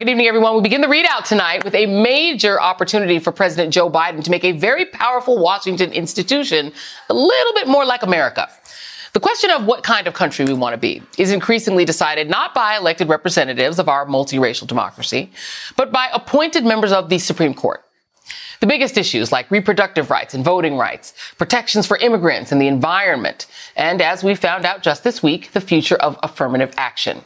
Good evening, everyone. We begin the ReidOut tonight with a major opportunity for President Joe Biden to make a very powerful Washington institution a little bit more like America. The question of what kind of country we want to be is increasingly decided not by elected representatives of our multiracial democracy, but by appointed members of the Supreme Court. The biggest issues like reproductive rights and voting rights, protections for immigrants and the environment, and as we found out just this week, the future of affirmative action.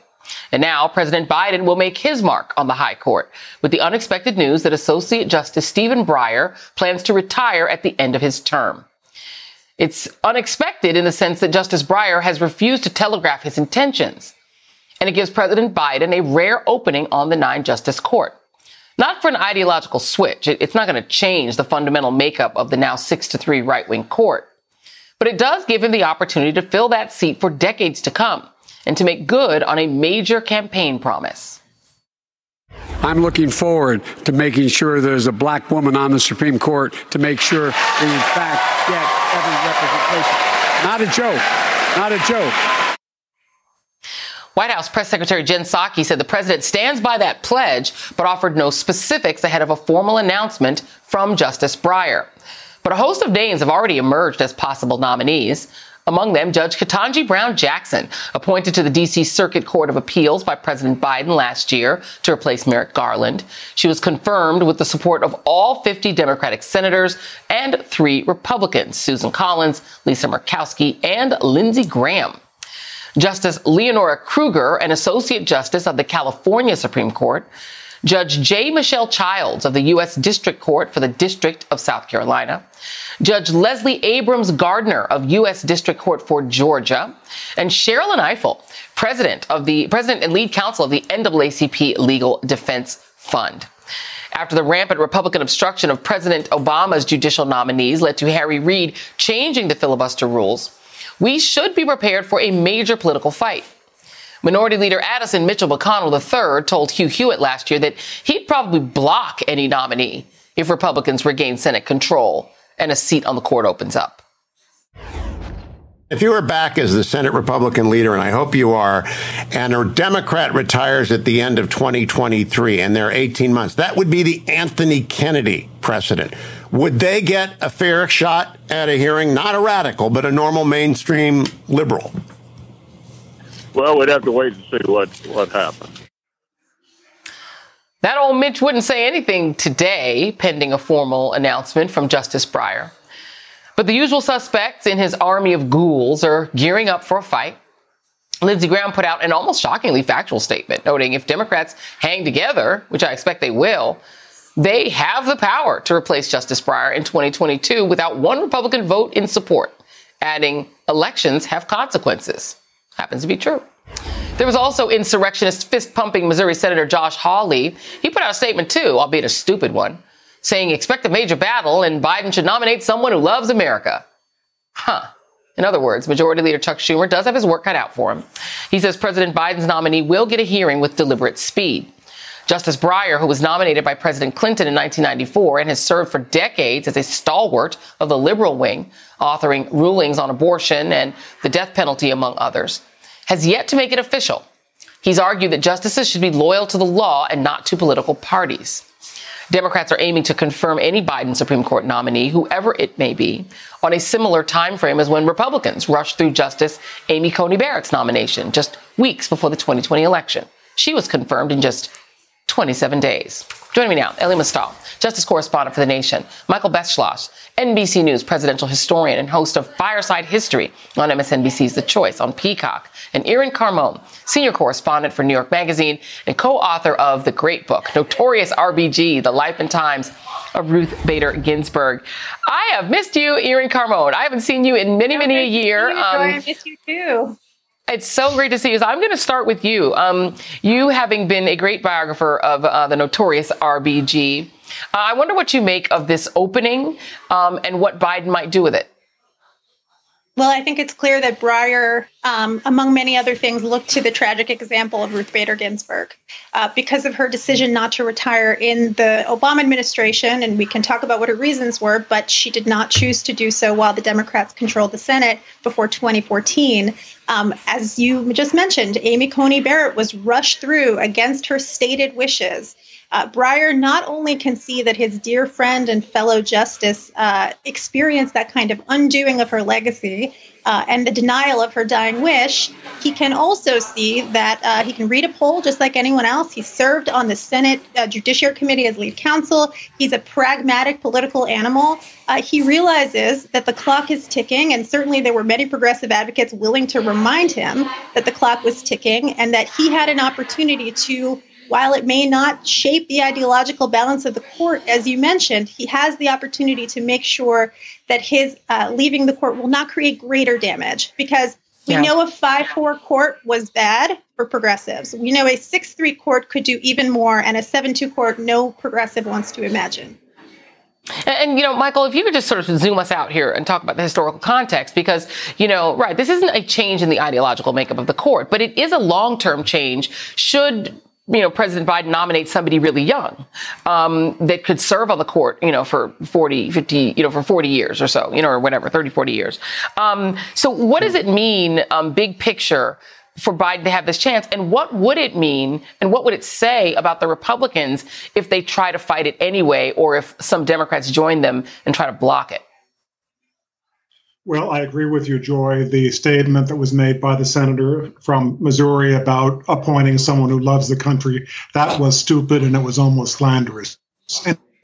And now President Biden will make his mark on the high court with the unexpected news that Associate Justice Stephen Breyer plans to retire at the end of his term. It's unexpected in the sense that Justice Breyer has refused to telegraph his intentions. And it gives President Biden a rare opening on the nine justice court. Not for an ideological switch. It's not going to change the fundamental makeup of the now six to three right wing court. But it does give him the opportunity to fill that seat for decades to come and to make good on a major campaign promise. I'm looking forward to making sure there's a black woman on the Supreme Court to make sure we, in fact, get every representation. Not a joke. Not a joke. White House Press Secretary Jen Psaki said the president stands by that pledge, but offered no specifics ahead of a formal announcement from Justice Breyer. But a host of names have already emerged as possible nominees. Among them, Judge Ketanji Brown Jackson, appointed to the D.C. Circuit Court of Appeals by President Biden last year to replace Merrick Garland. She was confirmed with the support of all 50 Democratic senators and three Republicans, Susan Collins, Lisa Murkowski, and Lindsey Graham. Justice Leondra Kruger, an associate justice of the California Supreme Court, Judge J. Michelle Childs of the U.S. District Court for the District of South Carolina, Judge Leslie Abrams Gardner of U.S. District Court for Georgia, and Sherrilyn Ifill, president of the president and lead counsel of the NAACP Legal Defense Fund. After the rampant Republican obstruction of President Obama's judicial nominees led to Harry Reid changing the filibuster rules, we should be prepared for a major political fight. Minority Leader Addison Mitchell McConnell III told Hugh Hewitt last year that he'd probably block any nominee if Republicans regain Senate control and a seat on the court opens up. If you are back as the Senate Republican leader, and I hope you are, and a Democrat retires at the end of 2023 and there are 18 months, that would be the Anthony Kennedy precedent. Would they get a fair shot at a hearing? Not a radical, but a normal mainstream liberal. Well, we'd have to wait and see what, what happens. That old Mitch wouldn't say anything today, pending a formal announcement from Justice Breyer. But the usual suspects in his army of ghouls are gearing up for a fight. Lindsey Graham put out an almost shockingly factual statement, noting if Democrats hang together, which I expect they will, they have the power to replace Justice Breyer in 2022 without one Republican vote in support, adding elections have consequences. Happens to be true. There was also insurrectionist fist pumping Missouri Senator Josh Hawley. He put out a statement too, albeit a stupid one, saying expect a major battle and Biden should nominate someone who loves America. Huh. In other words, Majority Leader Chuck Schumer does have his work cut out for him. He says President Biden's nominee will get a hearing with deliberate speed. Justice Breyer, who was nominated by President Clinton in 1994 and has served for decades as a stalwart of the liberal wing, authoring rulings on abortion and the death penalty, among others, has yet to make it official. He's argued that justices should be loyal to the law and not to political parties. Democrats are aiming to confirm any Biden Supreme Court nominee, whoever it may be, on a similar time frame as when Republicans rushed through Justice Amy Coney Barrett's nomination just weeks before the 2020 election. She was confirmed in just 27 days. Joining me now, Elie Mystal, Justice Correspondent for The Nation, Michael Beschloss, NBC News presidential historian and host of Fireside History on MSNBC's The Choice on Peacock, and Irin Carmon, senior correspondent for New York Magazine and co-author of the great book, Notorious RBG, The Life and Times of Ruth Bader Ginsburg. I have missed you, Irin Carmon. I haven't seen you in many, many a year. Um, I miss you too. It's so great to see you. So I'm going to start with you. Um, you having been a great biographer of uh, the notorious RBG. Uh, I wonder what you make of this opening um, and what Biden might do with it. Well, I think it's clear that Breyer um, among many other things, looked to the tragic example of Ruth Bader Ginsburg. Uh, because of her decision not to retire in the Obama administration, and we can talk about what her reasons were, but she did not choose to do so while the Democrats controlled the Senate before 2014. Um, as you just mentioned, Amy Coney Barrett was rushed through against her stated wishes. Uh, Breyer not only can see that his dear friend and fellow justice uh, experienced that kind of undoing of her legacy uh, and the denial of her dying wish, he can also see that uh, he can read a poll just like anyone else. He served on the Senate uh, Judiciary Committee as lead counsel. He's a pragmatic political animal. Uh, he realizes that the clock is ticking, and certainly there were many progressive advocates willing to remind him that the clock was ticking and that he had an opportunity to while it may not shape the ideological balance of the court, as you mentioned, he has the opportunity to make sure that his uh, leaving the court will not create greater damage because we yeah. know a 5 4 court was bad for progressives. We know a 6 3 court could do even more, and a 7 2 court no progressive wants to imagine. And, and, you know, Michael, if you could just sort of zoom us out here and talk about the historical context, because, you know, right, this isn't a change in the ideological makeup of the court, but it is a long term change should you know, President Biden nominates somebody really young um, that could serve on the court, you know, for 40, 50, you know, for 40 years or so, you know, or whatever, 30, 40 years. Um, so what does it mean, um, big picture, for Biden to have this chance? And what would it mean and what would it say about the Republicans if they try to fight it anyway or if some Democrats join them and try to block it? Well, I agree with you, Joy. The statement that was made by the senator from Missouri about appointing someone who loves the country, that was stupid and it was almost slanderous.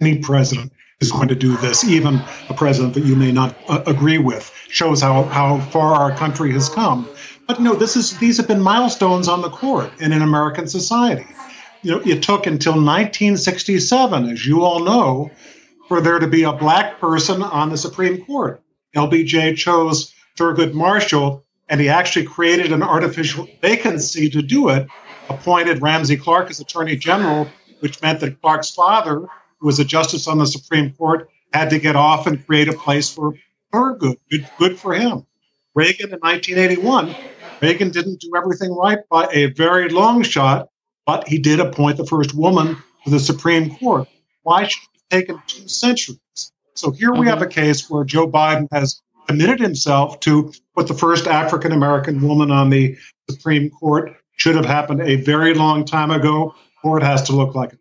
Any president is going to do this, even a president that you may not uh, agree with, shows how, how far our country has come. But no, this is these have been milestones on the court and in American society. You know, it took until 1967, as you all know, for there to be a black person on the Supreme Court. LBJ chose Thurgood Marshall, and he actually created an artificial vacancy to do it, appointed Ramsey Clark as Attorney General, which meant that Clark's father, who was a justice on the Supreme Court, had to get off and create a place for Thurgood. Good, good for him. Reagan in 1981, Reagan didn't do everything right by a very long shot, but he did appoint the first woman to the Supreme Court. Why should it have taken two centuries? So here we have a mm-hmm. case where Joe Biden has committed himself to put the first African American woman on the Supreme Court. Should have happened a very long time ago, or it has to look like it.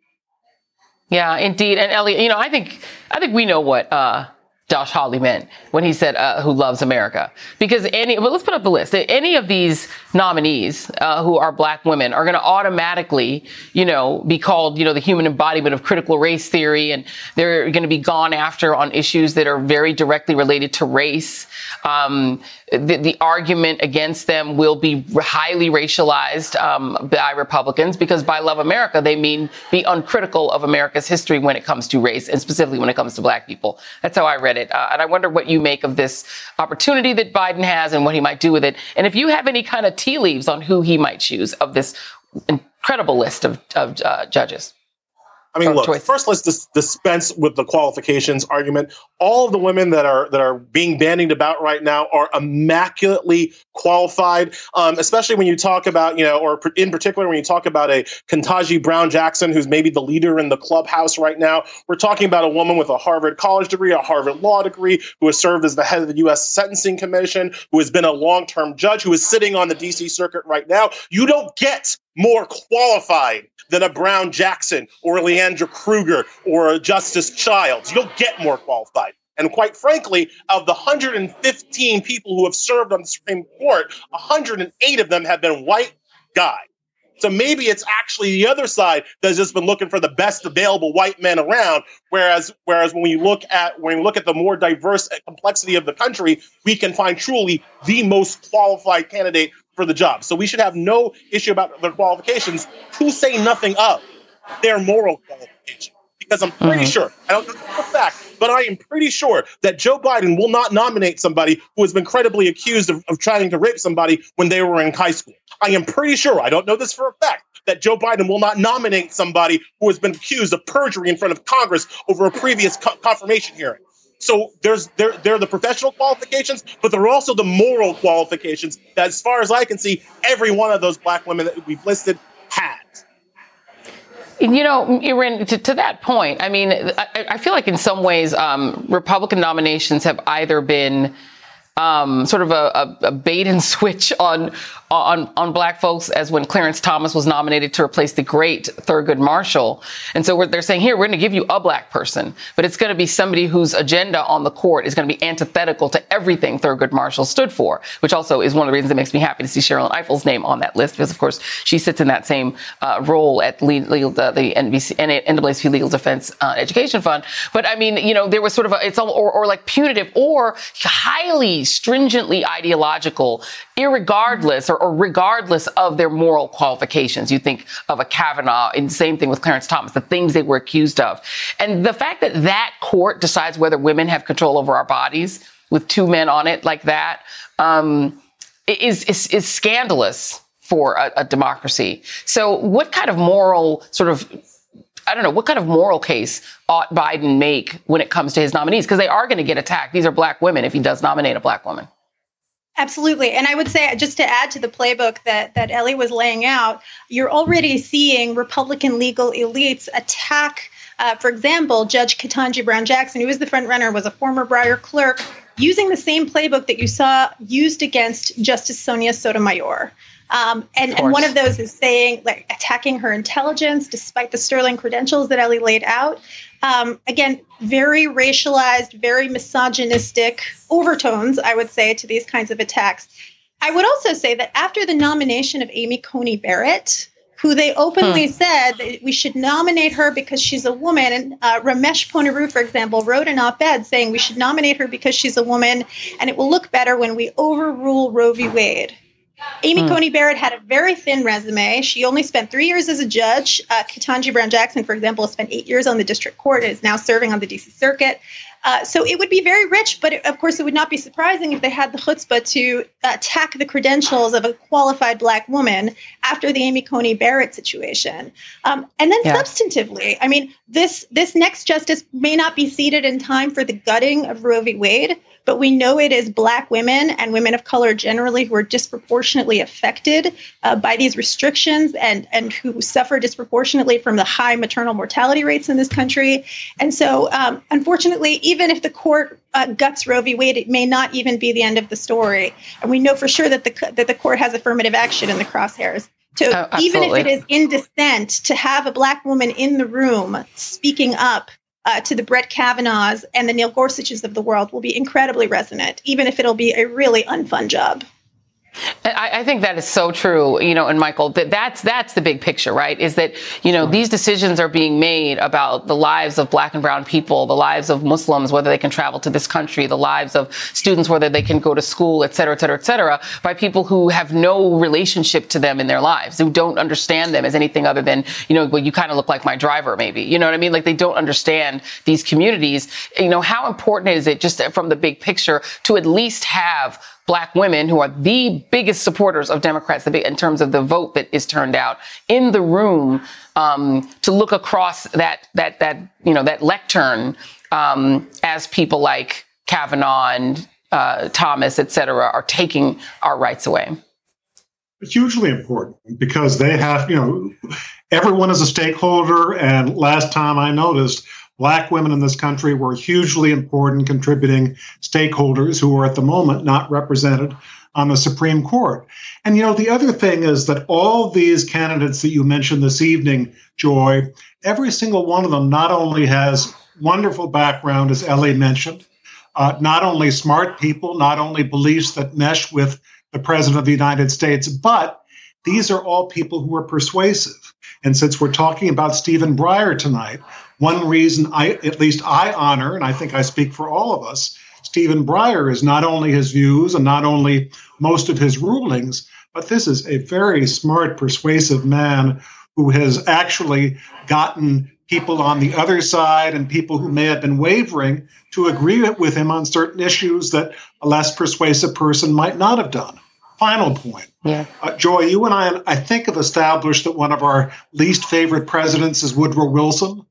Yeah, indeed. And Elliot, you know, I think I think we know what uh, Josh Hawley meant when he said uh, "Who loves America?" Because any, well, let's put up the list. Any of these nominees uh, who are black women are going to automatically, you know, be called, you know, the human embodiment of critical race theory, and they're going to be gone after on issues that are very directly related to race. Um, the, the, argument against them will be highly racialized um, by Republicans because by love America they mean be uncritical of America's history when it comes to race and specifically when it comes to black people. That's how I read it, uh, and I wonder what you make of this opportunity that Biden has and what he might do with it, and if you have any kind of tea leaves on who he might choose of this incredible list of, of uh, judges. I mean, look. First, let's dis- dispense with the qualifications argument. All of the women that are that are being bandied about right now are immaculately qualified. Um, especially when you talk about, you know, or in particular when you talk about a Ketanji Brown Jackson, who's maybe the leader in the clubhouse right now. We're talking about a woman with a Harvard College degree, a Harvard Law degree, who has served as the head of the U.S. Sentencing Commission, who has been a long-term judge, who is sitting on the D.C. Circuit right now. You don't get more qualified than a Brown Jackson or a Leondra Kruger or a Justice Childs. You'll get more qualified. And quite frankly, of the 115 people who have served on the Supreme Court, 108 of them have been white guys. So maybe it's actually the other side that's just been looking for the best available white men around. Whereas, whereas when we look at when you look at the more diverse complexity of the country, we can find truly the most qualified candidate for the job. So we should have no issue about their qualifications to say nothing of their moral qualifications. Because I'm pretty mm-hmm. sure, I don't know for a fact, but I am pretty sure that Joe Biden will not nominate somebody who has been credibly accused of, of trying to rape somebody when they were in high school. I am pretty sure, I don't know this for a fact, that Joe Biden will not nominate somebody who has been accused of perjury in front of Congress over a previous co- confirmation hearing. So there's there there are the professional qualifications, but there are also the moral qualifications that, as far as I can see, every one of those black women that we've listed had. You know, Irin, to, to, that point, I mean, I, I feel like in some ways, um, Republican nominations have either been um, sort of a, a, bait and switch on on on black folks as when Clarence Thomas was nominated to replace the great Thurgood Marshall. And so they're saying here we're going to give you a black person, but it's going to be somebody whose agenda on the court is going to be antithetical to everything Thurgood Marshall stood for, which also is one of the reasons it makes me happy to see Sherrilyn Ifill's name on that list because of course she sits in that same uh, role at legal, the, the NBC, NAACP Legal Defense uh, Education Fund. But I mean, you know, there was sort of a, it's all or, or like punitive or highly stringently ideological, irregardless or, or, regardless of their moral qualifications. You think of a Kavanaugh and same thing with Clarence Thomas, the things they were accused of. And the fact that that court decides whether women have control over our bodies with two men on it like that, um, is, is, is scandalous for a, a democracy. So what kind of moral sort of I don't know, what kind of moral case ought Biden make when it comes to his nominees? Because they are going to get attacked. These are black women if he does nominate a black woman. Absolutely. And I would say, just to add to the playbook that, that Elie was laying out, you're already seeing Republican legal elites attack, uh, for example, Judge Ketanji Brown Jackson, who was the front runner, was a former Breyer clerk, using the same playbook that you saw used against Justice Sonia Sotomayor. Um, and, and one of those is saying, like, attacking her intelligence despite the sterling credentials that Elie laid out. Um, again, very racialized, very misogynistic overtones, I would say, to these kinds of attacks. I would also say that after the nomination of Amy Coney Barrett, who they openly hmm. said that we should nominate her because she's a woman. And uh, Ramesh Ponnuru, for example, wrote an op ed saying we should nominate her because she's a woman and it will look better when we overrule Roe v. Wade. Amy hmm. Coney Barrett had a very thin resume. She only spent three years as a judge. Uh, Ketanji Brown Jackson, for example, spent eight years on the district court and is now serving on the DC Circuit. Uh, so it would be very rich, but it, of course, it would not be surprising if they had the chutzpah to attack the credentials of a qualified black woman after the Amy Coney Barrett situation. Um, and then yeah. substantively, I mean, this this next justice may not be seated in time for the gutting of Roe v. Wade, but we know it is Black women and women of color generally who are disproportionately affected uh, by these restrictions and, and who suffer disproportionately from the high maternal mortality rates in this country. And so, um, unfortunately, even if the court uh, guts Roe v. Wade, it may not even be the end of the story. And we know for sure that the that the court has affirmative action in the crosshairs. To oh, even if it is in dissent, to have a black woman in the room speaking up uh, to the Brett Kavanaughs and the Neil Gorsuches of the world will be incredibly resonant, even if it'll be a really unfun job. I, I, think that is so true, you know, and Michael, that that's, that's the big picture, right? Is that, you know, these decisions are being made about the lives of black and brown people, the lives of Muslims, whether they can travel to this country, the lives of students, whether they can go to school, et cetera, et cetera, et cetera, by people who have no relationship to them in their lives, who don't understand them as anything other than, you know, well, you kind of look like my driver, maybe. You know what I mean? Like they don't understand these communities. You know, how important is it just from the big picture to at least have black women who are the biggest supporters of Democrats in terms of the vote that is turned out in the room um, to look across that that that you know that lectern um, as people like Kavanaugh and uh, Thomas, et cetera, are taking our rights away. It's hugely important because they have, you know, everyone is a stakeholder. And last time I noticed, Black women in this country were hugely important contributing stakeholders who are at the moment not represented on the Supreme Court. And you know, the other thing is that all these candidates that you mentioned this evening, Joy, every single one of them not only has wonderful background, as Elie mentioned, uh, not only smart people, not only beliefs that mesh with the President of the United States, but these are all people who are persuasive. And since we're talking about Stephen Breyer tonight, one reason I, at least I honor, and I think I speak for all of us, Stephen Breyer is not only his views and not only most of his rulings, but this is a very smart, persuasive man who has actually gotten people on the other side and people who may have been wavering to agree with him on certain issues that a less persuasive person might not have done. Final point. Yeah. Uh, Joy, you and I, I think, have established that one of our least favorite presidents is Woodrow Wilson.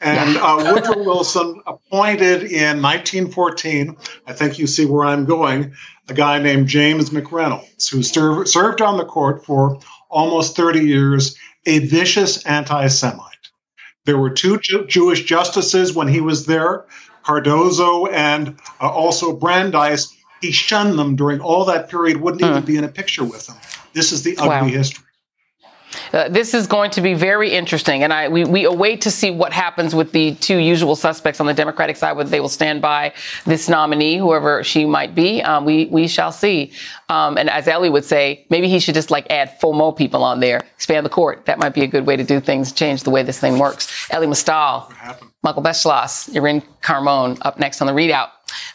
And uh, Woodrow Wilson appointed in 1914, I think you see where I'm going, a guy named James McReynolds, who served, served on the court for almost 30 years, a vicious anti Semite. There were two Jew- Jewish justices when he was there, Cardozo and uh, also Brandeis. He shunned them during all that period, wouldn't even be in a picture with them. This is the ugly wow. history. Uh, this is going to be very interesting, and I we, we await to see what happens with the two usual suspects on the Democratic side, whether they will stand by this nominee, whoever she might be. Um, we we shall see. Um, and as Elie would say, maybe he should just like add four more people on there, expand the court. That might be a good way to do things, change the way this thing works. Elie Mystal, Michael Beschloss, Irin Carmon up next on the ReidOut.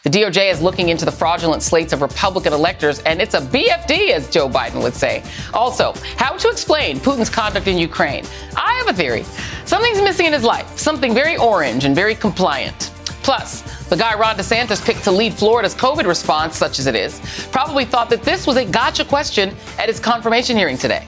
The DOJ is looking into the fraudulent slates of Republican electors, and it's a BFD, as Joe Biden would say. Also, how to explain Putin's conduct in Ukraine. I have a theory. Something's missing in his life, something very orange and very compliant. Plus, the guy Ron DeSantis picked to lead Florida's COVID response, such as it is, probably thought that this was a gotcha question at his confirmation hearing today.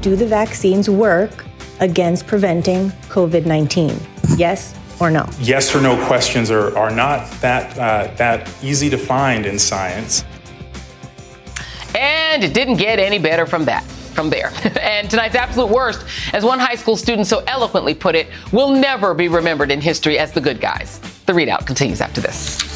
Do the vaccines work against preventing COVID 19? Yes or no? Yes or no questions are, are not that, uh, that easy to find in science. And it didn't get any better from that from there. and tonight's absolute worst, as one high school student so eloquently put it, will never be remembered in history as the good guys. The ReidOut continues after this.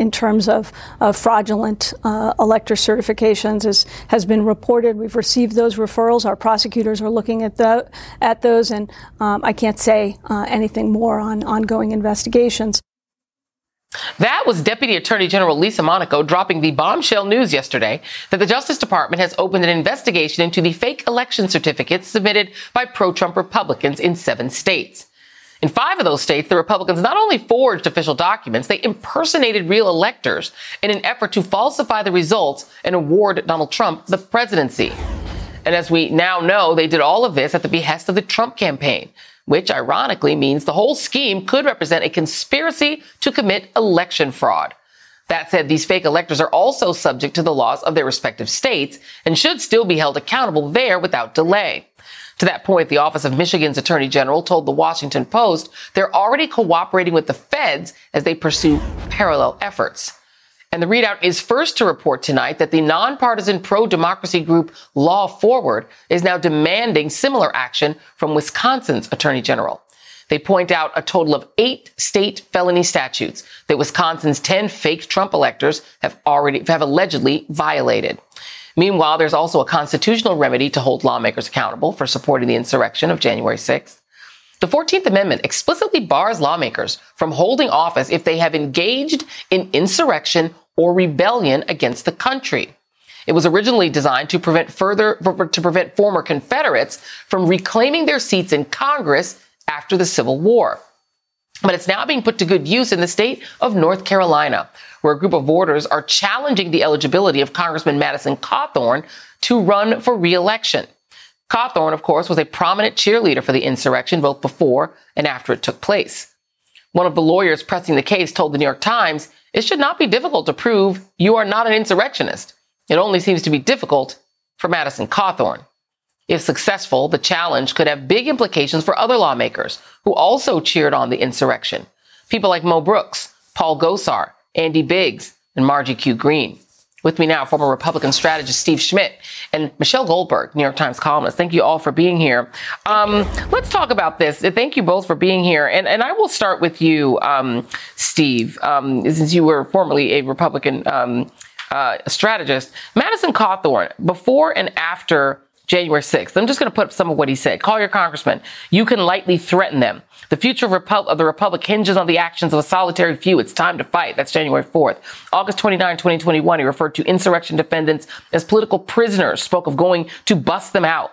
In terms of uh, fraudulent uh, elector certifications has been reported. We've received those referrals. Our prosecutors are looking at, the, at those, and um, I can't say uh, anything more on ongoing investigations. That was Deputy Attorney General Lisa Monaco dropping the bombshell news yesterday that the Justice Department has opened an investigation into the fake election certificates submitted by pro-Trump Republicans in seven states. In five of those states, the Republicans not only forged official documents, they impersonated real electors in an effort to falsify the results and award Donald Trump the presidency. And as we now know, they did all of this at the behest of the Trump campaign, which ironically means the whole scheme could represent a conspiracy to commit election fraud. That said, these fake electors are also subject to the laws of their respective states and should still be held accountable there without delay. To that point, the Office of Michigan's Attorney General told the Washington Post they're already cooperating with the feds as they pursue parallel efforts. And the ReidOut is first to report tonight that the nonpartisan pro-democracy group Law Forward is now demanding similar action from Wisconsin's Attorney General. They point out a total of eight state felony statutes that Wisconsin's 10 fake Trump electors have already, have allegedly violated. Meanwhile, there's also a constitutional remedy to hold lawmakers accountable for supporting the insurrection of January 6th. The 14th Amendment explicitly bars lawmakers from holding office if they have engaged in insurrection or rebellion against the country. It was originally designed to prevent further, to prevent former Confederates from reclaiming their seats in Congress after the Civil War. But it's now being put to good use in the state of North Carolina, where a group of voters are challenging the eligibility of Congressman Madison Cawthorn to run for reelection. Cawthorn, of course, was a prominent cheerleader for the insurrection both before and after it took place. One of the lawyers pressing the case told the New York Times, it should not be difficult to prove you are not an insurrectionist. It only seems to be difficult for Madison Cawthorn. If successful, the challenge could have big implications for other lawmakers who also cheered on the insurrection. People like Mo Brooks, Paul Gosar, Andy Biggs, and Margie Q. Greene. With me now, former Republican strategist Steve Schmidt and Michelle Goldberg, New York Times columnist. Thank you all for being here. Um, let's talk about this. Thank you both for being here. And, and I will start with you, um, Steve, um, since you were formerly a Republican um, uh, strategist. Madison Cawthorn, before and after January 6th, I'm just going to put up some of what he said. Call your congressman. You can lightly threaten them. The future of, Repu- of, the Republic hinges on the actions of a solitary few. It's time to fight. That's January 4th. August 29, 2021, he referred to insurrection defendants as political prisoners, spoke of going to bust them out.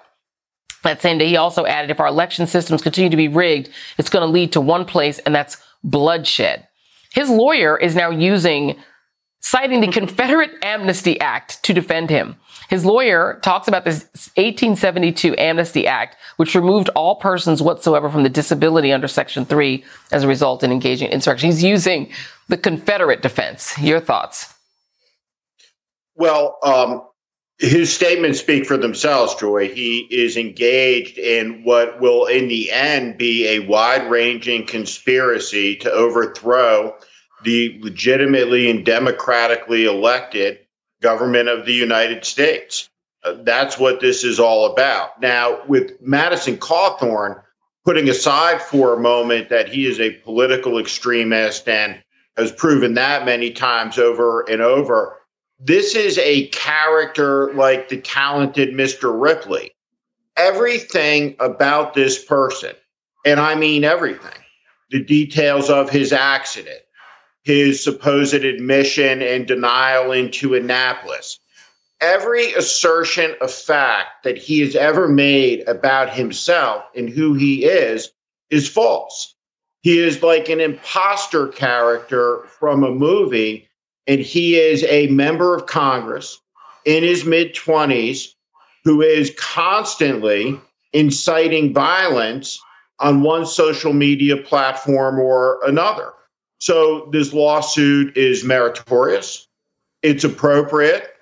That same day, he also added, if our election systems continue to be rigged, it's going to lead to one place, and that's bloodshed. His lawyer is now using, citing the Confederate Amnesty Act to defend him. His lawyer talks about this 1872 Amnesty Act, which removed all persons whatsoever from the disability under Section 3 as a result in engaging in insurrection. He's using the Confederate defense. Your thoughts? Well, um, his statements speak for themselves, Joy. He is engaged in what will, in the end, be a wide ranging conspiracy to overthrow the legitimately and democratically elected government of the United States. Uh, that's what this is all about. Now, with Madison Cawthorn, putting aside for a moment that he is a political extremist and has proven that many times over and over, this is a character like the talented Mr. Ripley. Everything about this person, and I mean everything, the details of his accident, his supposed admission and denial into Annapolis, every assertion of fact that he has ever made about himself and who he is is false. He is like an imposter character from a movie and he is a member of Congress in his mid 20s who is constantly inciting violence on one social media platform or another. So this lawsuit is meritorious, it's appropriate,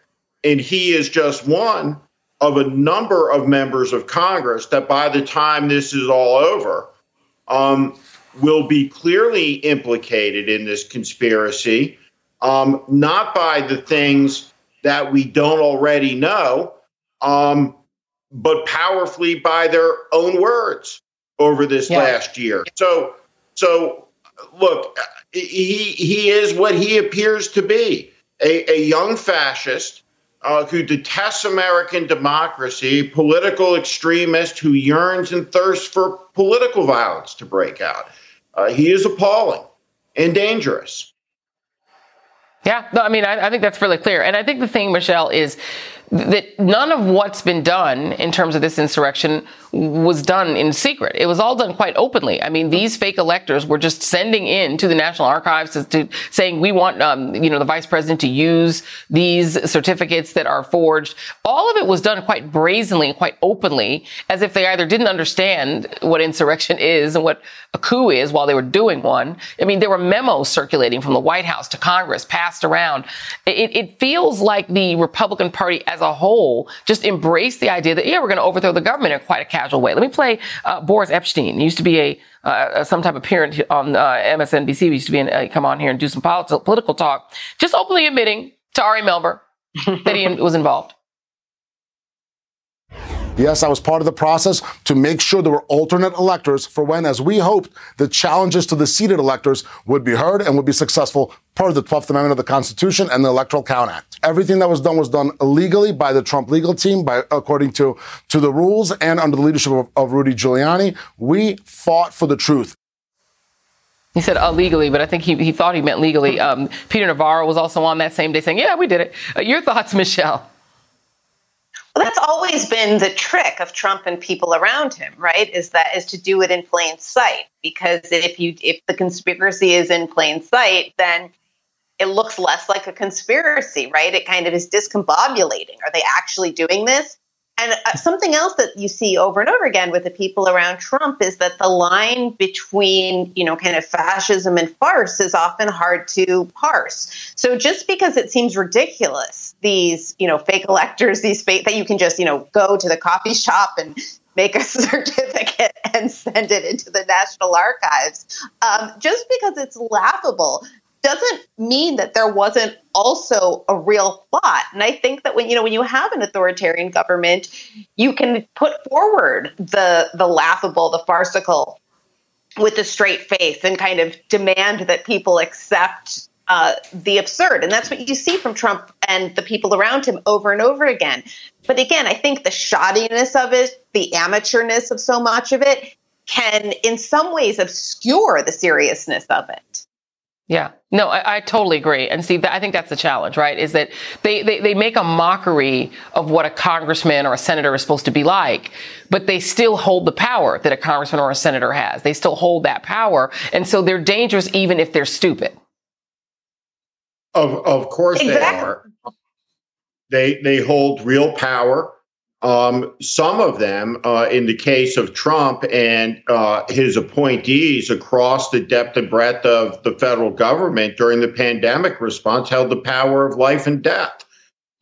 and he is just one of a number of members of Congress that by the time this is all over, um, will be clearly implicated in this conspiracy um, not by the things that we don't already know, um, but powerfully by their own words over this yeah. last year. So, so look, he he is what he appears to be a, a young fascist. Uh, who detests American democracy, political extremist who yearns and thirsts for political violence to break out. Uh, he is appalling and dangerous. Yeah, no, I mean, I, I, think that's really clear. And I think the thing, Michelle, is that none of what's been done in terms of this insurrection was done in secret. It was all done quite openly. I mean, these fake electors were just sending in to the National Archives to, to saying we want, um, you know, the vice president to use these certificates that are forged. All of it was done quite brazenly and quite openly, as if they either didn't understand what insurrection is and what a coup is while they were doing one. I mean, there were memos circulating from the White House to Congress, passed around. It, it feels like the Republican Party as a whole just embraced the idea that yeah, we're going to overthrow the government in quite a casual way. Let me play uh, Boris Epshteyn. He used to be a uh, some type of parent on uh, MSNBC. He used to be in, uh, come on here and do some politi- political talk, just openly admitting to Ari Melber that he was involved. Yes, I was part of the process to make sure there were alternate electors for when, as we hoped, the challenges to the seated electors would be heard and would be successful per the 12th Amendment of the Constitution and the Electoral Count Act. Everything that was done was done illegally by the Trump legal team, by according to, to the rules and under the leadership of, of Rudy Giuliani. We fought for the truth. He said illegally, but I think he, he thought he meant legally. Um, Peter Navarro was also on that same day saying, yeah, we did it. Uh, your thoughts, Michelle? Well, that's always been the trick of Trump and people around him, right? Is that is to do it in plain sight. Because if you if the conspiracy is in plain sight, then it looks less like a conspiracy, right? It kind of is discombobulating. Are they actually doing this? And uh, something else that you see over and over again with the people around Trump is that the line between, you know, kind of fascism and farce is often hard to parse. So just because it seems ridiculous, these, you know, fake electors, these fake that you can just, you know, go to the coffee shop and make a certificate and send it into the National Archives, um, just because it's laughable doesn't mean that there wasn't also a real thought. And I think that when you know when you have an authoritarian government, you can put forward the the laughable, the farcical with a straight face and kind of demand that people accept uh, the absurd. And that's what you see from Trump and the people around him over and over again. But again, I think the shoddiness of it, the amateurness of so much of it, can in some ways obscure the seriousness of it. Yeah, no, I, I, totally agree. And see, I think that's the challenge, right? Is that they, they, they make a mockery of what a congressman or a senator is supposed to be like, but they still hold the power that a congressman or a senator has. They still hold that power. And so they're dangerous even if they're stupid. Of, of course exactly. they are. They, they hold real power. Um, some of them, uh, in the case of Trump and uh, his appointees across the depth and breadth of the federal government during the pandemic response, held the power of life and death.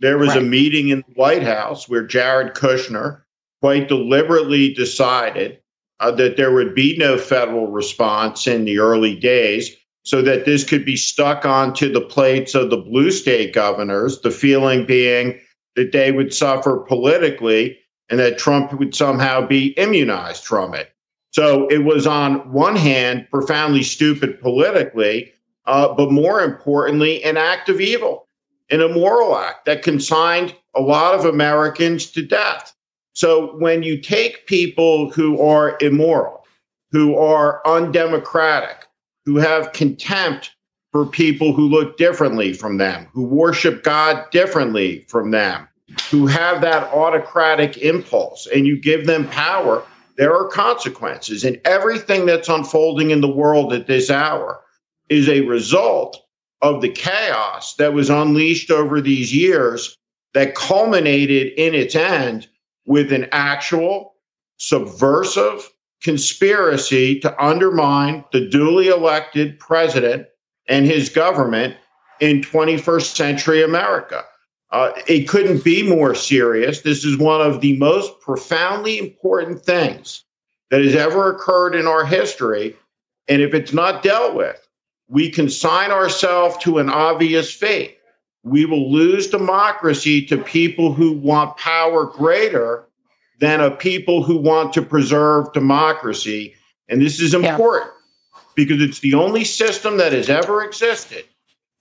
there was Right. a meeting in the White House where Jared Kushner quite deliberately decided uh, that there would be no federal response in the early days so that this could be stuck onto the plates of the blue state governors, the feeling being that they would suffer politically and that Trump would somehow be immunized from it. So it was on one hand profoundly stupid politically, uh, but more importantly, an act of evil, an immoral act that consigned a lot of Americans to death. So when you take people who are immoral, who are undemocratic, who have contempt for people who look differently from them, who worship God differently from them, who have that autocratic impulse, and you give them power, there are consequences. And everything that's unfolding in the world at this hour is a result of the chaos that was unleashed over these years that culminated in its end with an actual subversive conspiracy to undermine the duly elected president and his government in 21st century America. Uh, it couldn't be more serious. This is one of the most profoundly important things that has ever occurred in our history. And if it's not dealt with, we consign ourselves to an obvious fate. We will lose democracy to people who want power greater than a people who want to preserve democracy. And this is important because it's the only system that has ever existed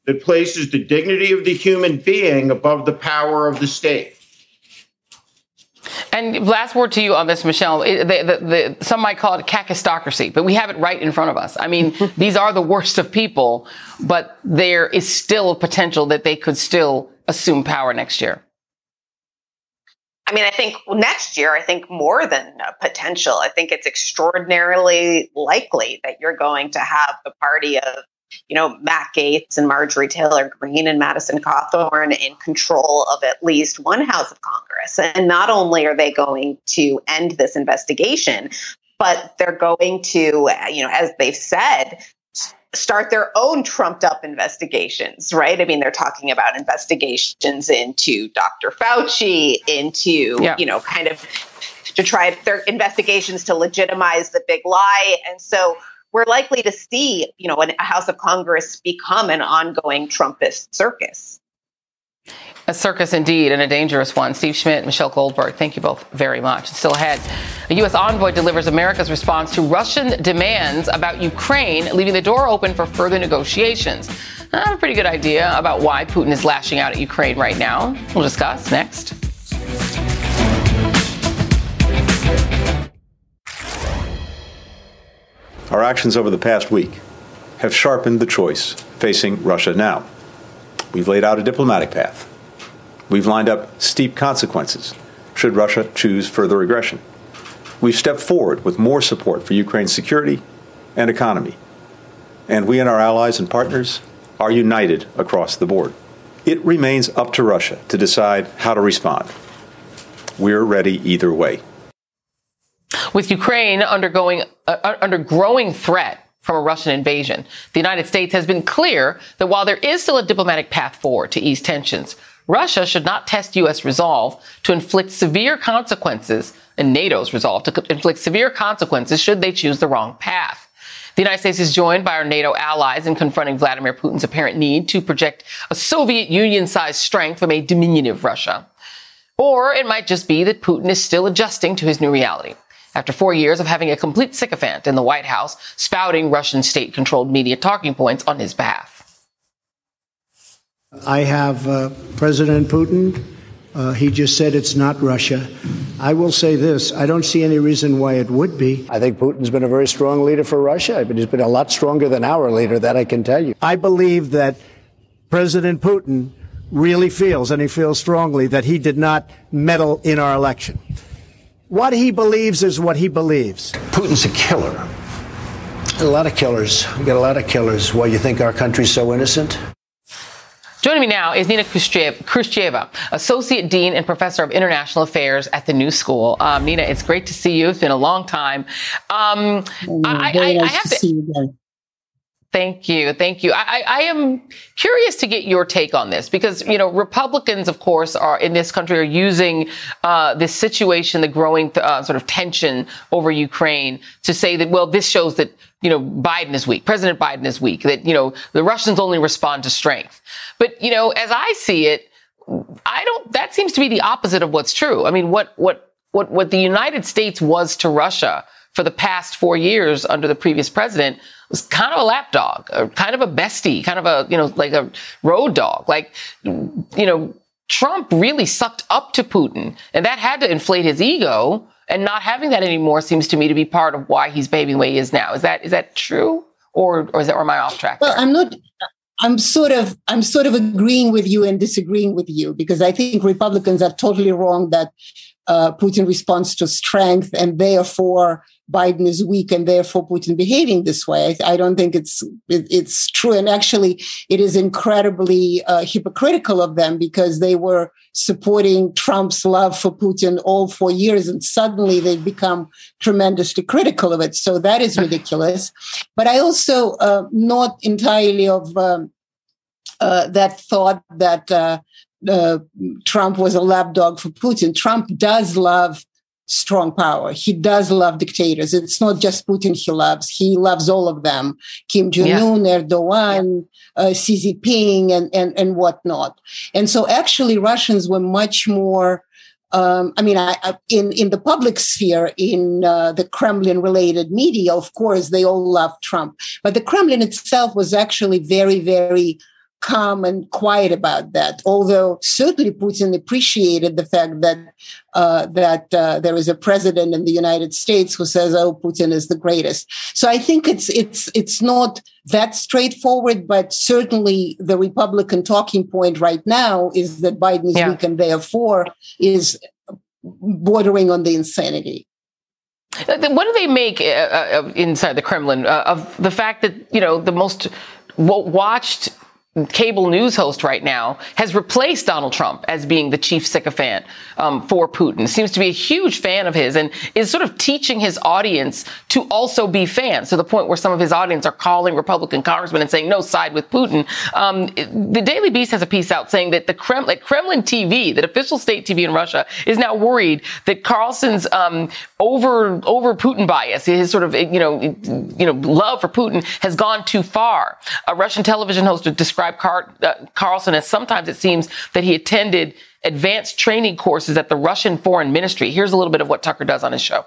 that places the dignity of the human being above the power of the state. And last word to you on this, Michelle. The, the, the, some might call it kakistocracy, but we have it right in front of us. I mean, these are the worst of people, but there is still a potential that they could still assume power next year. I mean, I think next year, I think more than potential. I think it's extraordinarily likely that you're going to have the party of, you know, Matt Gaetz and Marjorie Taylor Greene and Madison Cawthorn in control of at least one house of Congress. And not only are they going to end this investigation, but they're going to, you know, as they've said, start their own trumped up investigations, right? I mean, they're talking about investigations into Dr. Fauci, into, Yeah. you know, kind of to try their investigations to legitimize the big lie. And so we're likely to see, you know, a House of Congress become an ongoing Trumpist circus. A circus indeed, and a dangerous one. Steve Schmidt, Michelle Goldberg, thank you both very much. Still ahead, a U.S. envoy delivers America's response to Russian demands about Ukraine, leaving the door open for further negotiations. I have a pretty good idea about why Putin is lashing out at Ukraine right now. We'll discuss next. Our actions over the past week have sharpened the choice facing Russia now. We've laid out a diplomatic path. We've lined up steep consequences should Russia choose further aggression. We've stepped forward with more support for Ukraine's security and economy. And we and our allies and partners are united across the board. It remains up to Russia to decide how to respond. We're ready either way. With Ukraine undergoing uh, under growing threat from a Russian invasion, the United States has been clear that while there is still a diplomatic path forward to ease tensions, Russia should not test U.S. resolve to inflict severe consequences and NATO's resolve to inflict severe consequences should they choose the wrong path. The United States is joined by our NATO allies in confronting Vladimir Putin's apparent need to project a Soviet Union sized strength from a diminutive Russia. Or it might just be that Putin is still adjusting to his new reality. After four years of having a complete sycophant in the White House spouting Russian state controlled media talking points on his behalf. I have uh, President Putin. Uh, he just said it's not Russia. I will say this I don't see any reason why it would be. I think Putin's been a very strong leader for Russia, but he's been a lot stronger than our leader, that I can tell you. I believe that President Putin really feels, and he feels strongly, that he did not meddle in our election. What he believes is what he believes. Putin's a killer. A lot of killers. We got a lot of killers. Why you think our country's so innocent? Joining me now is Nina Khrushcheva, Associate Dean and Professor of International Affairs at the New School. Um, Nina, it's great to see you. It's been a long time. Um, I, I, I, have to. Thank you. Thank you. I, I, am curious to get your take on this because, you know, Republicans, of course, are in this country are using uh, this situation, the growing uh, sort of tension over Ukraine to say that, well, this shows that, you know, Biden is weak. President Biden is weak, that, you know, the Russians only respond to strength. But, you know, as I see it, I don't, that seems to be the opposite of what's true. I mean, what, what, what, what the United States was to Russia for the past four years under the previous president was kind of a lapdog, or kind of a bestie, kind of a, you know, like a road dog. Like, you know, Trump really sucked up to Putin and that had to inflate his ego. And not having that anymore seems to me to be part of why he's behaving the way he is now. Is that, is that true? Or, or is that, or am I off track? Well, there? I'm not, I'm sort of I'm sort of agreeing with you and disagreeing with you because I think Republicans are totally wrong that uh, Putin responds to strength and therefore Biden is weak and therefore Putin behaving this way. I, I don't think it's it, it's true, and actually, it is incredibly uh, hypocritical of them because they were supporting Trump's love for Putin all four years, and suddenly they've become tremendously critical of it. So that is ridiculous. but I also uh, not entirely of um, uh, that thought that. Uh, uh, Trump was a lapdog for Putin. Trump does love strong power. He does love dictators. It's not just Putin he loves. He loves all of them. Kim Jong-un, yeah. Erdogan, uh, Xi Jinping, and, and, and whatnot. And so actually Russians were much more um, I mean, I, I, in in the public sphere, in uh, the Kremlin-related media, of course, they all love Trump, but the Kremlin itself was actually very, very calm and quiet about that. Although certainly Putin appreciated the fact that uh, that uh, there is a president in the United States who says, "Oh, Putin is the greatest." So I think it's it's it's not that straightforward, but certainly the Republican talking point right now is that Biden is yeah. weak and therefore is bordering on the insanity. Uh, what do they make uh, uh, inside the Kremlin uh, of the fact that you know the most watched cable news host right now has replaced Donald Trump as being the chief sycophant um, for Putin. Seems to be a huge fan of his and is sort of teaching his audience to also be fans to the point where some of his audience are calling Republican congressmen and saying, no, side with Putin. Um, the Daily Beast has a piece out saying that the Kremlin, Kremlin TV, that official state TV in Russia, is now worried that Carlson's um, over over Putin bias, his sort of you know you know love for Putin, has gone too far. A Russian television host described Car- uh, Carlson as sometimes it seems that he attended advanced training courses at the Russian Foreign Ministry. Here's a little bit of what Tucker does on his show.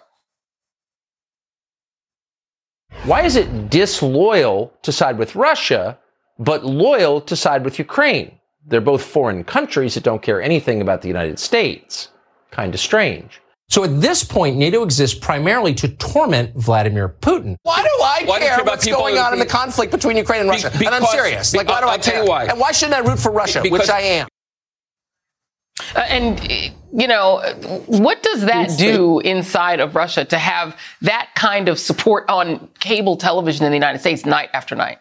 Why is it disloyal to side with Russia, but loyal to side with Ukraine? They're both foreign countries that don't care anything about the United States. Kind of strange. So at this point, NATO exists primarily to torment Vladimir Putin. Why do I why care, care what's going on in the conflict between Ukraine and Russia? Because, and I'm serious. Like, why do I'll I care? why. And why shouldn't I root for Russia, because, which I am? Uh, and you know, what does that do inside of Russia to have that kind of support on cable television in the United States night after night?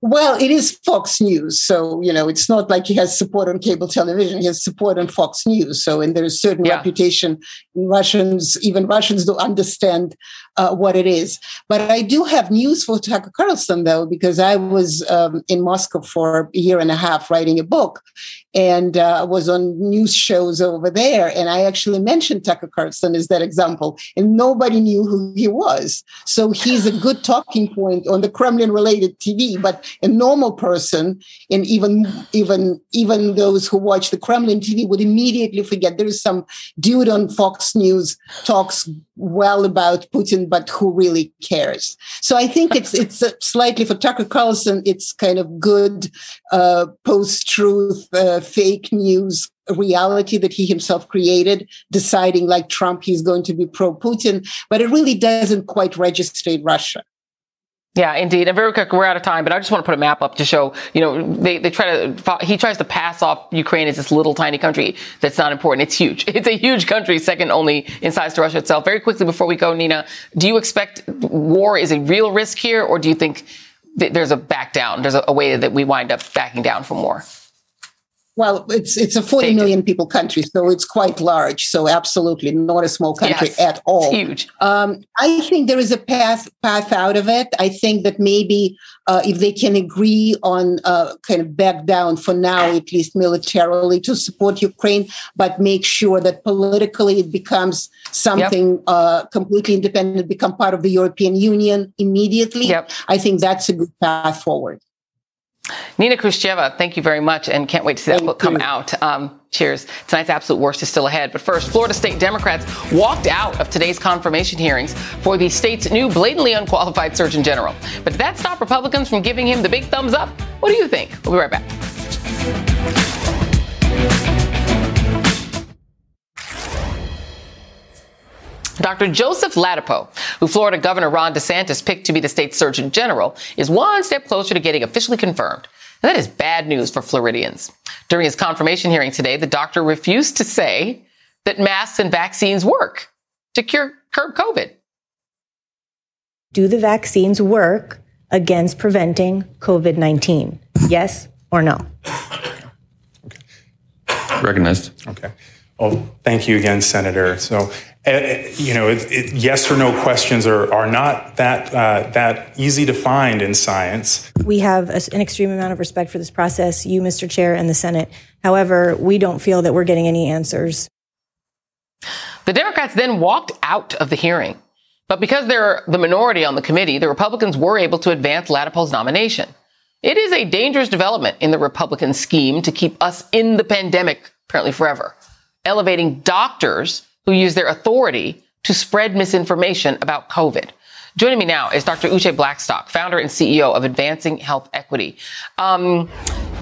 Well, it is Fox News. So, you know, it's not like he has support on cable television. He has support on Fox News. So, and there's certain yeah. reputation. Russians, even Russians don't understand uh, what it is. But I do have news for Tucker Carlson, though, because I was um, in Moscow for a year and a half writing a book and uh, was on news shows over there. And I actually mentioned Tucker Carlson as that example, and nobody knew who he was. So he's a good talking point on the Kremlin related TV. But a normal person, and even even even those who watch the Kremlin TV would immediately forget there is some dude on Fox News talks well about Putin, but who really cares? So I think it's it's slightly for Tucker Carlson. It's kind of good uh, post-truth, uh, fake news reality that he himself created, deciding like Trump he's going to be pro-Putin, but it really doesn't quite register in Russia. Yeah, indeed. And very quick, we're out of time, but I just want to put a map up to show, you know, they, they try to, he tries to pass off Ukraine as this little tiny country that's not important. It's huge. It's a huge country, second only in size to Russia itself. Very quickly before we go, Nina, do you expect war is a real risk here, or do you think there's a back down? There's a, a way that we wind up backing down from war? Well, it's it's a 40 million people country, so it's quite large. So absolutely not a small country Yes, at all. it's huge. Um, I think there is a path path out of it. I think that maybe uh, if they can agree on uh, kind of back down for now, at least militarily, to support Ukraine, but make sure that politically it becomes something uh, completely independent, become part of the European Union immediately. I think that's a good path forward. Nina Khrushcheva, thank you very much, and can't wait to see that book come out. Um, cheers. Tonight's absolute worst is still ahead. But first, Florida state Democrats walked out of today's confirmation hearings for the state's new blatantly unqualified Surgeon General. But did that stop Republicans from giving him the big thumbs up? What do you think? We'll be right back. Dr. Joseph Ladapo, who Florida Governor Ron DeSantis picked to be the state's Surgeon General, is one step closer to getting officially confirmed. And that is bad news for Floridians. During his confirmation hearing today, the doctor refused to say that masks and vaccines work to cure curb COVID. Do the vaccines work against preventing COVID 19? Yes or no? Recognized. Okay. Well, thank you again, Senator. So, uh, you know, it, it, yes or no questions are, are not that uh, that easy to find in science. We have a, an extreme amount of respect for this process, you, Mr. Chair, and the Senate. However, we don't feel that we're getting any answers. The Democrats then walked out of the hearing. But because they're the minority on the committee, the Republicans were able to advance Ladapo's nomination. It is a dangerous development in the Republican scheme to keep us in the pandemic, apparently forever, elevating doctors who use their authority to spread misinformation about COVID. Joining me now is Dr. Uche Blackstock, founder and CEO of Advancing Health Equity. Um,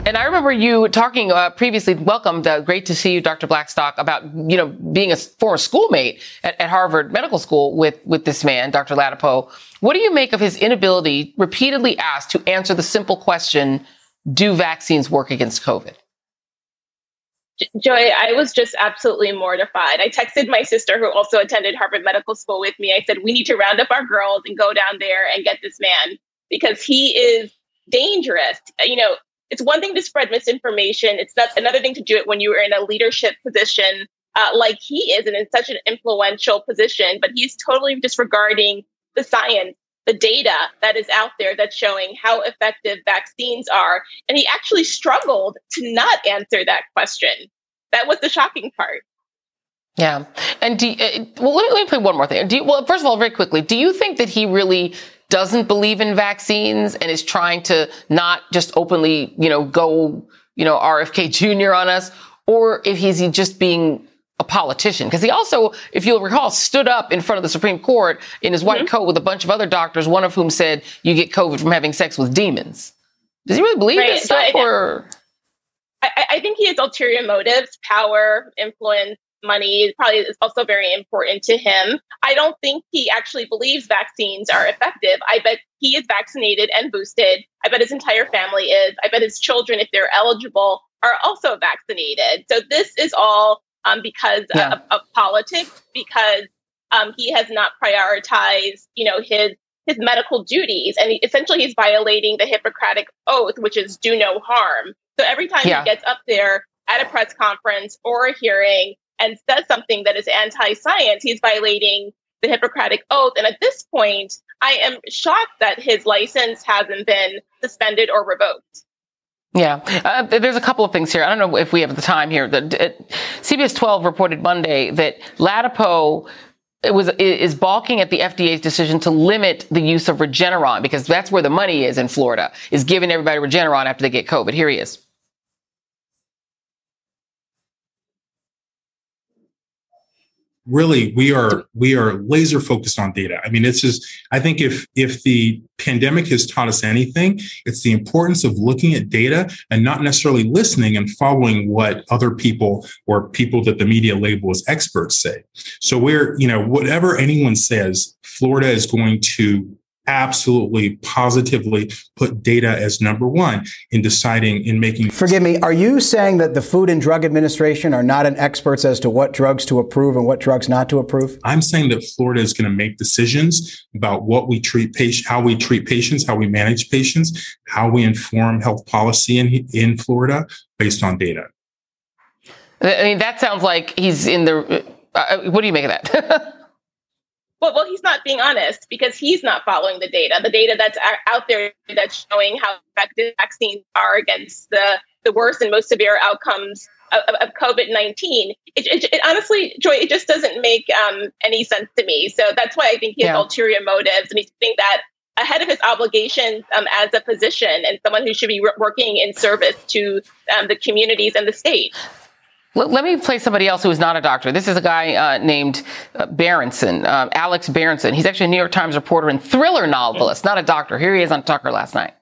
and I remember you talking uh, previously, welcomed, uh, great to see you, Dr. Blackstock, about, you know, being a former schoolmate at, at Harvard Medical School with, with this man, Dr. Ladapo. What do you make of his inability, repeatedly asked, to answer the simple question, do vaccines work against COVID? Joy, I was just absolutely mortified. I texted my sister, who also attended Harvard Medical School with me. I said, We need to round up our girls and go down there and get this man because he is dangerous. You know, it's one thing to spread misinformation, it's not another thing to do it when you are in a leadership position uh, like he is and in such an influential position, but he's totally disregarding the science the data that is out there that's showing how effective vaccines are. And he actually struggled to not answer that question. That was the shocking part. Yeah. And do you, uh, well, let me, let me play one more thing. Do you, well, first of all, very quickly, do you think that he really doesn't believe in vaccines and is trying to not just openly, you know, go, you know, RFK Jr. on us? Or if he's just being a politician because he also, if you'll recall, stood up in front of the Supreme Court in his white mm-hmm. coat with a bunch of other doctors, one of whom said you get COVID from having sex with demons. Does he really believe right. this stuff, so I, or? I, I, think he has ulterior motives, power, influence, money. Probably is also very important to him. I don't think he actually believes vaccines are effective. I bet he is vaccinated and boosted. I bet his entire family is. I bet his children, if they're eligible, are also vaccinated. So this is all um, because yeah. of, of, politics, because um, he has not prioritized, you know, his his medical duties, and he, essentially he's violating the Hippocratic oath, which is do no harm. So every time yeah. he gets up there at a press conference or a hearing and says something that is anti-science, he's violating the Hippocratic oath. And at this point, I am shocked that his license hasn't been suspended or revoked. Yeah, uh, there's a couple of things here. I don't know if we have the time here. The, uh, CBS 12 reported Monday that Ladapo it was is balking at the FDA's decision to limit the use of Regeneron because that's where the money is in Florida. Is giving everybody Regeneron after they get COVID. Here he is. Really we are we are laser focused on data. I mean it's just i think if if the pandemic has taught us anything it's the importance of looking at data and not necessarily listening and following what other people or people that the media label as experts say. So we're you know whatever anyone says florida is going to absolutely positively put data as number one in deciding in making forgive me are you saying that the food and drug administration are not an experts as to what drugs to approve and what drugs not to approve i'm saying that florida is going to make decisions about what we treat patients how we treat patients how we manage patients how we inform health policy in in florida based on data I mean, that sounds like he's in the. Uh, uh what do you make of that? Well, well, he's not being honest because he's not following the data. The data that's out there that's showing how effective vaccines are against the the worst and most severe outcomes of, of COVID nineteen. It, it, it, honestly, Joy, it just doesn't make um, any sense to me. So that's why I think he has yeah. ulterior motives, and he's doing that ahead of his obligations um, as a physician and someone who should be working in service to um, the communities and the state. Let me play somebody else who is not a doctor. This is a guy uh, named uh, Berenson, uh, Alex Berenson. He's actually a New York Times reporter and thriller novelist, not a doctor. Here he is on Tucker last night.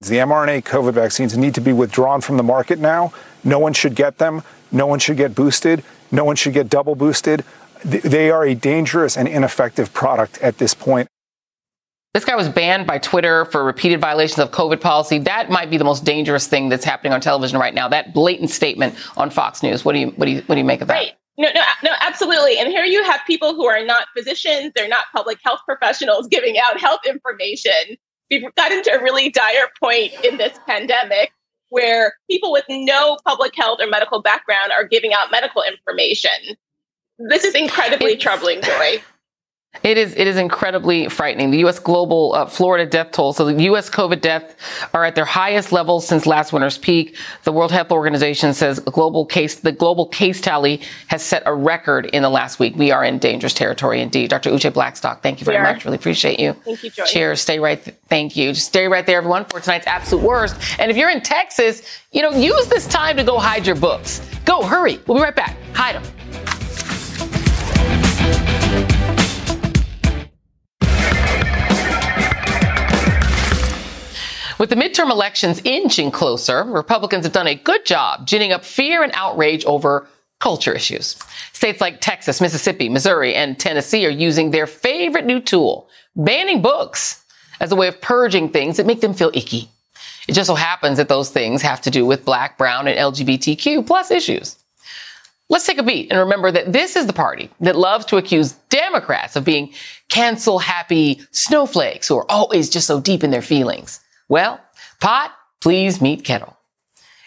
The mRNA COVID vaccines need to be withdrawn from the market now. No one should get them. No one should get boosted. No one should get double boosted. They are a dangerous and ineffective product at this point. This guy was banned by Twitter for repeated violations of COVID policy. That might be the most dangerous thing that's happening on television right now. That blatant statement on Fox News. What do you what do you what do you make of that? Right. No, no, no, absolutely. And here you have people who are not physicians, they're not public health professionals giving out health information. We've got into a really dire point in this pandemic where people with no public health or medical background are giving out medical information. This is incredibly it's, troubling, Joy. It is it is incredibly frightening. The U.S. global uh, Florida death toll. So the U.S. COVID deaths are at their highest levels since last winter's peak. The World Health Organization says global case the global case tally has set a record in the last week. We are in dangerous territory indeed. Dr. Uche Blackstock, thank you very much. Really appreciate you. Thank you, Joy. Cheers. Stay right. Th- thank you. Just stay right there, everyone, for tonight's absolute worst. And if you're in Texas, you know, use this time to go hide your books. Go, hurry. We'll be right back. Hide them. With the midterm elections inching closer, Republicans have done a good job ginning up fear and outrage over culture issues. States like Texas, Mississippi, Missouri, and Tennessee are using their favorite new tool, banning books, as a way of purging things that make them feel icky. It just so happens that those things have to do with black, brown, and LGBTQ plus issues. Let's take a beat and remember that this is the party that loves to accuse Democrats of being cancel happy snowflakes who are always just so deep in their feelings. Well, pot, please meet kettle.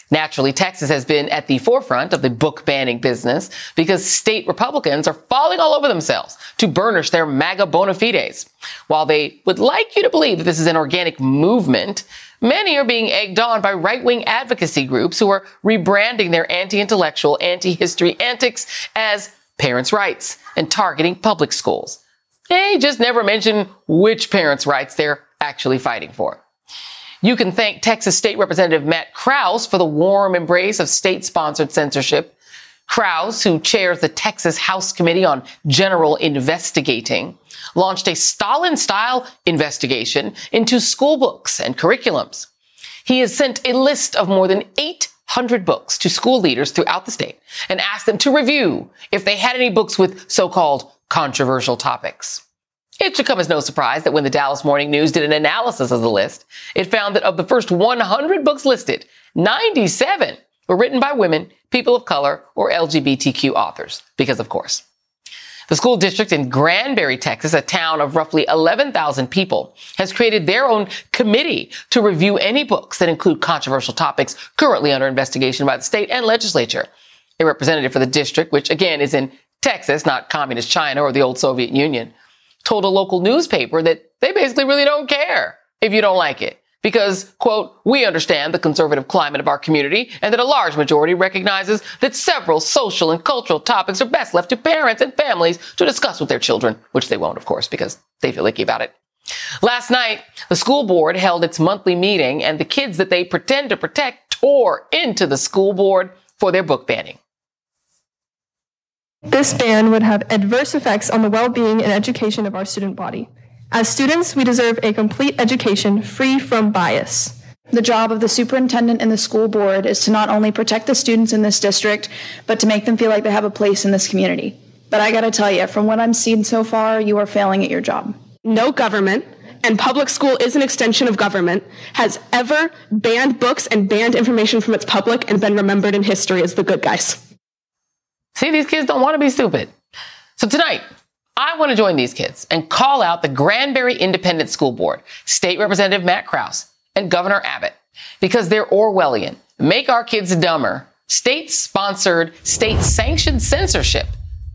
Naturally, Texas has been at the forefront of the book banning business because state Republicans are falling all over themselves to burnish their MAGA bona fides. While they would like you to believe that this is an organic movement, many are being egged on by right-wing advocacy groups who are rebranding their anti-intellectual, anti-history antics as parents' rights and targeting public schools. They just never mention which parents' rights they're actually fighting for. You can thank Texas State Representative Matt Krause for the warm embrace of state sponsored censorship. Krause, who chairs the Texas House Committee on General Investigating, launched a Stalin style investigation into school books and curriculums. He has sent a list of more than 800 books to school leaders throughout the state and asked them to review if they had any books with so-called controversial topics. It should come as no surprise that when the Dallas Morning News did an analysis of the list, it found that of the first 100 books listed, 97 were written by women, people of color, or LGBTQ authors. Because of course. The school district in Granbury, Texas, a town of roughly 11,000 people, has created their own committee to review any books that include controversial topics currently under investigation by the state and legislature. A representative for the district, which again is in Texas, not communist China or the old Soviet Union, told a local newspaper that they basically really don't care if you don't like it. Because, quote, we understand the conservative climate of our community and that a large majority recognizes that several social and cultural topics are best left to parents and families to discuss with their children, which they won't, of course, because they feel icky about it. Last night, the school board held its monthly meeting and the kids that they pretend to protect tore into the school board for their book banning. This ban would have adverse effects on the well being and education of our student body. As students, we deserve a complete education free from bias. The job of the superintendent and the school board is to not only protect the students in this district, but to make them feel like they have a place in this community. But I gotta tell you, from what I'm seeing so far, you are failing at your job. No government, and public school is an extension of government, has ever banned books and banned information from its public and been remembered in history as the good guys. See, these kids don't want to be stupid. So tonight, I want to join these kids and call out the Granbury Independent School Board, State Representative Matt Krause, and Governor Abbott because they're Orwellian, make our kids dumber, state sponsored, state sanctioned censorship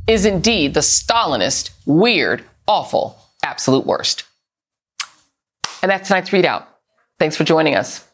is indeed the Stalinist, weird, awful, absolute worst. And that's tonight's ReidOut. Thanks for joining us.